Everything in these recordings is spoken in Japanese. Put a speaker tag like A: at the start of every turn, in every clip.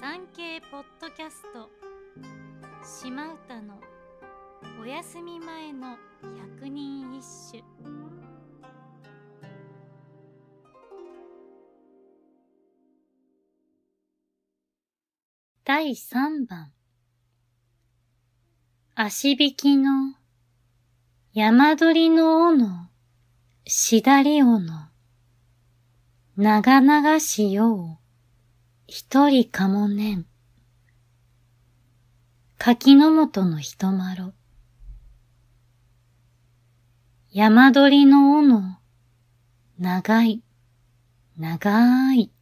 A: 産経ポッドキャスト。島唄のお休み前の百人一首。第三番。足引きの山鳥の尾のしだり尾の長々しよう。一人かもねん。柿の本の人まろ。山鳥の尾の長い、長い、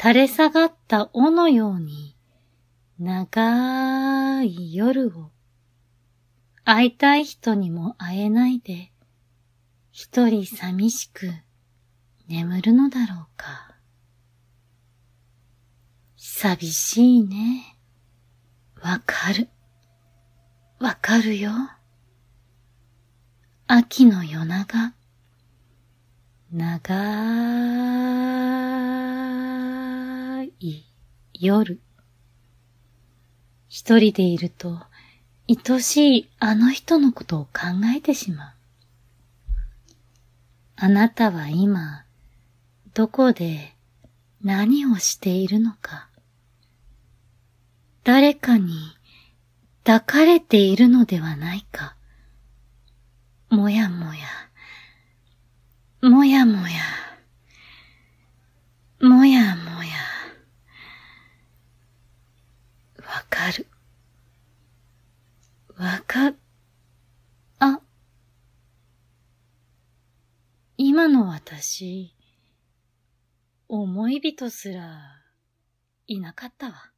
A: 垂れ下がった尾のように。長い夜を。会いたい人にも会えないで。一人寂しく眠るのだろうか。寂しいね。わかる。わかるよ。秋の夜長。長い夜。一人でいると、愛しいあの人のことを考えてしまう。あなたは今、どこで何をしているのか。誰かに抱かれているのではないか。もやもや、もやもや、もやもや、わかる。わか、あ、今の私、思い人すらいなかったわ。